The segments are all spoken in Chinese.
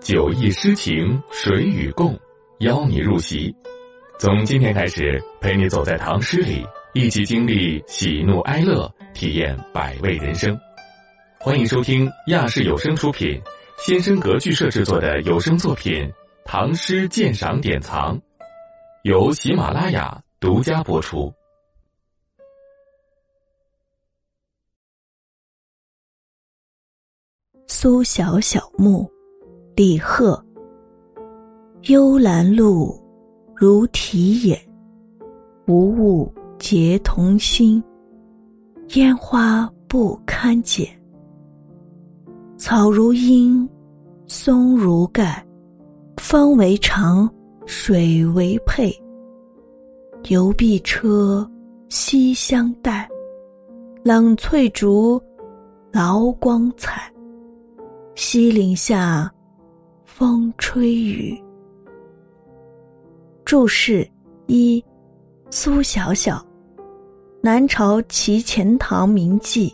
酒意诗情，谁与共？邀你入席。从今天开始，陪你走在唐诗里，一起经历喜怒哀乐，体验百味人生。欢迎收听亚视有声出品、先声格剧社制作的有声作品《唐诗鉴赏典藏》，由喜马拉雅独家播出。苏小小墓，李贺。幽兰露，如啼眼，无物结同心。烟花不堪剪，草如茵，松如盖。风为长，水为佩。游碧车，西厢待。冷翠竹，劳光彩。西岭下，风吹雨。注释一：苏小小，南朝齐钱塘名妓，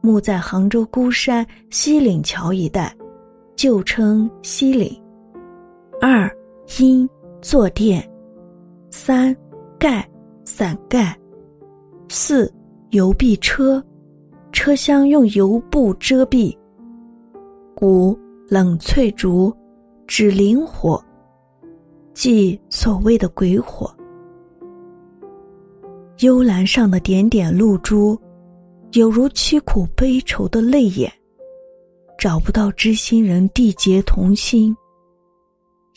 墓在杭州孤山西岭桥一带，旧称西岭。二因坐垫。三盖伞盖。四油壁车，车厢用油布遮蔽。五冷翠竹，指灵火，即所谓的鬼火。幽兰上的点点露珠，有如凄苦悲愁的泪眼。找不到知心人缔结同心。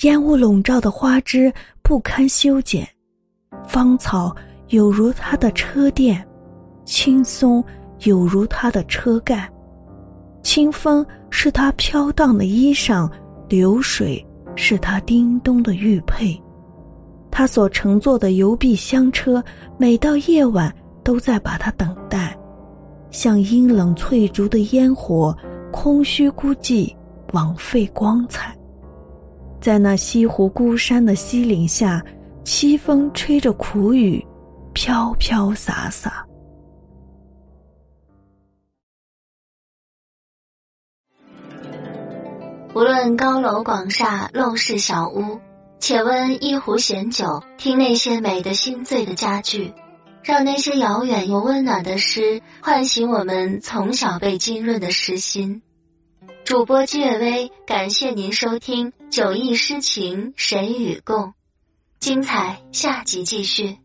烟雾笼罩的花枝不堪修剪，芳草有如他的车垫，青松有如他的车盖。清风是他飘荡的衣裳，流水是他叮咚的玉佩。他所乘坐的油壁香车，每到夜晚都在把他等待，像阴冷翠竹的烟火，空虚孤寂，枉费光彩。在那西湖孤山的西岭下，凄风吹着苦雨，飘飘洒洒。无论高楼广厦、陋室小屋，且温一壶闲酒，听那些美的心醉的佳句，让那些遥远又温暖的诗唤醒我们从小被浸润的诗心。主播姬月薇，感谢您收听《酒意诗情谁与共》，精彩下集继续。